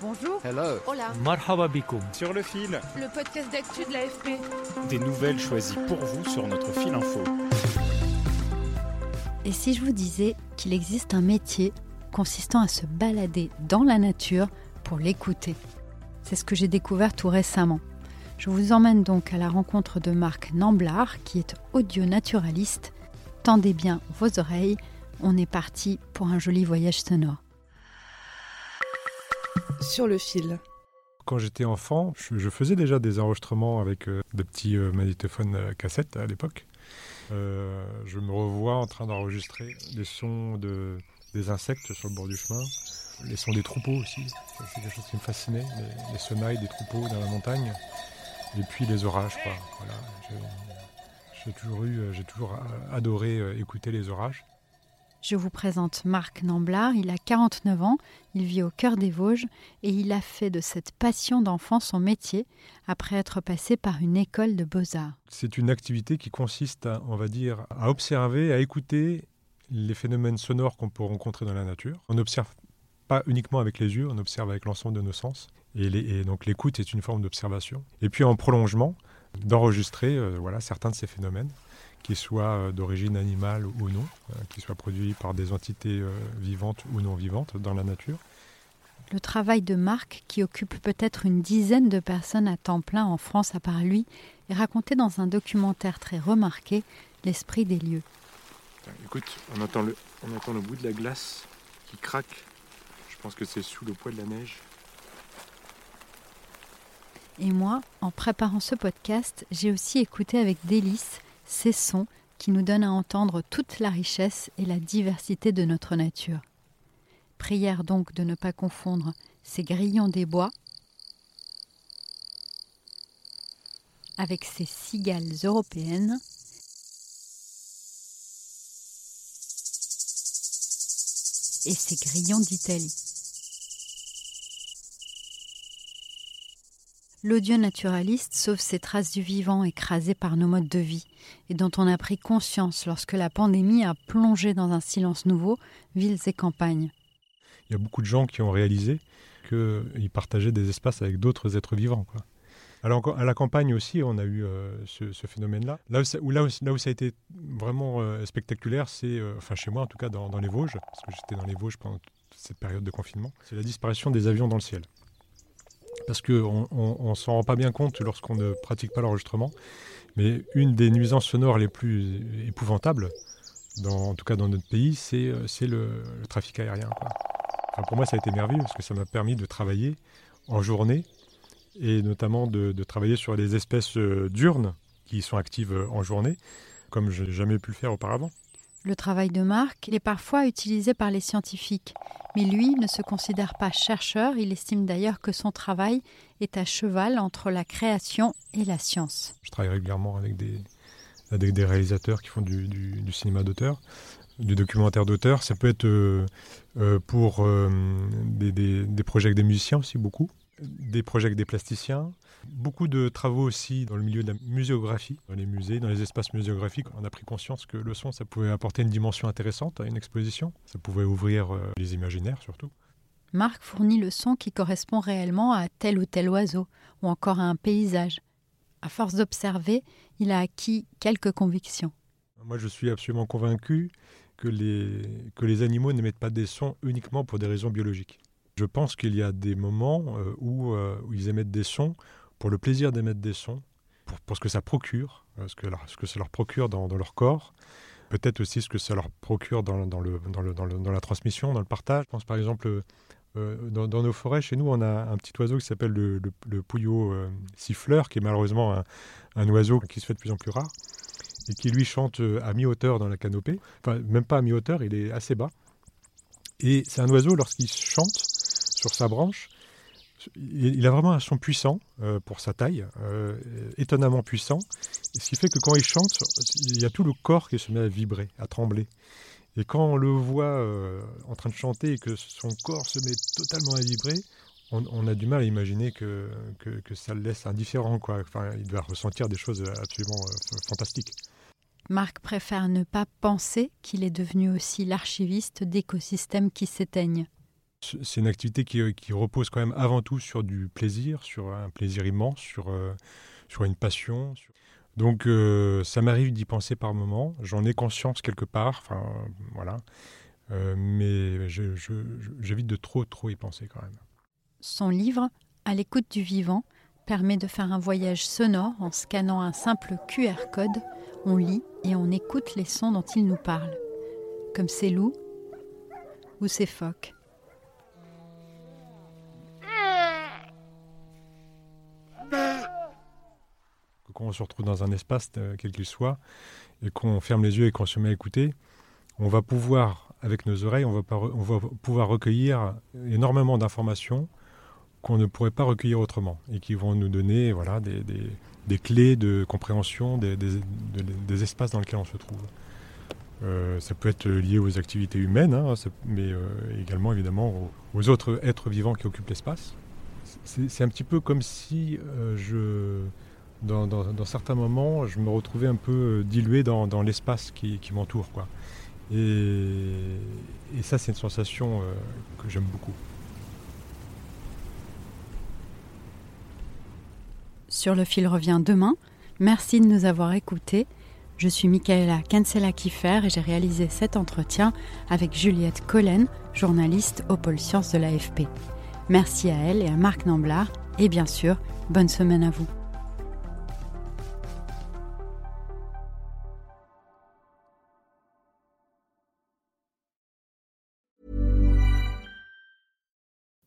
Bonjour. Hello. Hola. Marhaba bikoum. Sur le fil, Le podcast d'actu de l'AFP. des nouvelles choisies pour vous sur notre fil info. Et si je vous disais qu'il existe un métier consistant à se balader dans la nature pour l'écouter? C'est ce que j'ai découvert tout récemment. Je vous emmène donc à la rencontre de Marc Namblard, qui est audio-naturaliste. Tendez bien vos oreilles, on est parti pour un joli voyage sonore. Sur le fil. Quand j'étais enfant, je, faisais déjà des enregistrements avec euh, des petits euh, magnétophones euh, cassettes à l'époque. Euh, je me revois en train d'enregistrer les sons de, des insectes sur le bord du chemin, les sons des troupeaux aussi. C'est quelque chose qui me fascinait, les, les des troupeaux dans la montagne. Et puis les orages. Voilà. J'ai- toujours eu, j'ai toujours adoré écouter les orages. Je vous présente Marc Namblard, il a 49 ans, il vit au cœur des Vosges et il a fait de cette passion d'enfant son métier après être passé par une école de beaux-arts. C'est une activité qui consiste, à, on va dire, à observer, à écouter les phénomènes sonores qu'on peut rencontrer dans la nature. On n'observe pas uniquement avec les yeux, on observe avec l'ensemble de nos sens. Et, donc l'écoute est une forme d'observation. Et puis en prolongement, d'enregistrer euh, voilà, certains de ces phénomènes, qu'ils soient euh, d'origine animale ou non, euh, qu'ils soient produits par des entités euh, vivantes ou non vivantes dans la nature. Le travail de Marc, qui occupe peut-être une dizaine de personnes à temps plein en France à part lui, est raconté dans un documentaire très remarqué, L'esprit des lieux. Écoute, on entend, le, on entend le bout de la glace qui craque. Je pense que c'est sous le poids de la neige. Et moi, en préparant ce podcast, j'ai aussi écouté avec délice ces sons qui nous donnent à entendre toute la richesse et la diversité de notre nature. Prière donc de ne pas confondre ces grillons des bois avec ces cigales européennes et ces grillons d'Italie. L'audio naturaliste sauve ces traces du vivant écrasées par nos modes de vie et dont on a pris conscience lorsque la pandémie a plongé dans un silence nouveau villes et campagnes. Il y a beaucoup de gens qui ont réalisé qu'ils partageaient des espaces avec d'autres êtres vivants. Quoi. Alors à la campagne aussi, on a eu euh, ce, phénomène-là. Là où ça a été vraiment euh, spectaculaire, c'est, euh, enfin chez moi en tout cas, dans, dans les Vosges, parce que j'étais dans les Vosges pendant toute cette période de confinement, c'est la disparition des avions dans le ciel. Parce qu'on ne s'en rend pas bien compte lorsqu'on ne pratique pas l'enregistrement, mais une des nuisances sonores les plus épouvantables, en tout cas dans notre pays, c'est, euh, le, trafic aérien. Pour moi, ça a été merveilleux parce que ça m'a permis de travailler en journée et notamment de, de travailler sur des espèces euh, diurnes qui sont actives euh, en journée, comme je n'ai jamais pu le faire auparavant. Le travail de Marc est parfois utilisé par les scientifiques, mais lui ne se considère pas chercheur, il estime d'ailleurs que son travail est à cheval entre la création et la science. Je travaille régulièrement avec des, réalisateurs qui font du, cinéma d'auteur, du documentaire d'auteur. Ça peut être euh, euh, pour euh, des, des projets avec des musiciens aussi, beaucoup des projets avec des plasticiens, beaucoup de travaux aussi dans le milieu de la muséographie, dans les musées, dans les espaces muséographiques. On a pris conscience que le son, ça pouvait apporter une dimension intéressante à une exposition, ça pouvait ouvrir euh, les imaginaires surtout. Marc fournit le son qui correspond réellement à tel ou tel oiseau, ou encore à un paysage. À force d'observer, il a acquis quelques convictions. Moi, je suis absolument convaincu que les, que les animaux n'émettent pas des sons uniquement pour des raisons biologiques. Je pense qu'il y a des moments euh, où, euh, où, ils émettent des sons pour le plaisir d'émettre des sons, pour, pour, ce que ça procure, euh, ce que, ce que ça leur procure dans, leur corps, peut-être aussi ce que ça leur procure dans, dans, le, dans, le, dans, la transmission, dans le partage. Je pense par exemple, dans, nos forêts, chez nous, on a un petit oiseau qui s'appelle le, le, pouillot siffleur, qui est malheureusement un, oiseau qui se fait de plus en plus rare. et qui lui chante à mi-hauteur dans la canopée. Enfin, même pas à mi-hauteur, il est assez bas. Et c'est un oiseau, lorsqu'il chante sur sa branche, il a vraiment un son puissant euh, pour sa taille, euh, étonnamment puissant. Ce qui fait que quand il chante, il y a tout le corps qui se met à vibrer, à trembler. Et quand on le voit en train de chanter et que son corps se met totalement à vibrer, on, a du mal à imaginer que, que, ça le laisse indifférent. Enfin, il doit ressentir des choses absolument fantastiques. Marc préfère ne pas penser qu'il est devenu aussi l'archiviste d'écosystèmes qui s'éteignent. C'est une activité qui, repose quand même avant tout sur du plaisir, sur un plaisir immense, sur, euh, sur une passion. Donc euh, ça m'arrive d'y penser par moments, j'en ai conscience quelque part, enfin voilà, euh, mais j'évite de trop trop y penser quand même. Son livre, À l'écoute du vivant, permet de faire un voyage sonore en scannant un simple QR code on lit et on écoute les sons dont il nous parle, comme ces loups ou ces phoques. Quand on se retrouve dans un espace, euh, quel qu'il soit, et qu'on ferme les yeux et qu'on se met à écouter, on va pouvoir, avec nos oreilles, on va, pouvoir recueillir énormément d'informations qu'on ne pourrait pas recueillir autrement et qui vont nous donner voilà, des, clés de compréhension des, espaces dans lesquels on se trouve. Euh, ça peut être lié aux activités humaines, hein, mais euh, également évidemment aux, autres êtres vivants qui occupent l'espace. C'est un petit peu comme si je, dans, certains moments, je me retrouvais un peu dilué dans, l'espace qui, m'entoure. Et, et, ça, c'est une sensation que j'aime beaucoup. Sur le fil revient demain. Merci de nous avoir écoutés. Je suis Michaela Cancela-Kiffer et j'ai réalisé cet entretien avec Juliette Collen, journaliste au pôle sciences de l'AFP. Merci à elle et à Marc Namblard et bien sûr, bonne semaine à vous.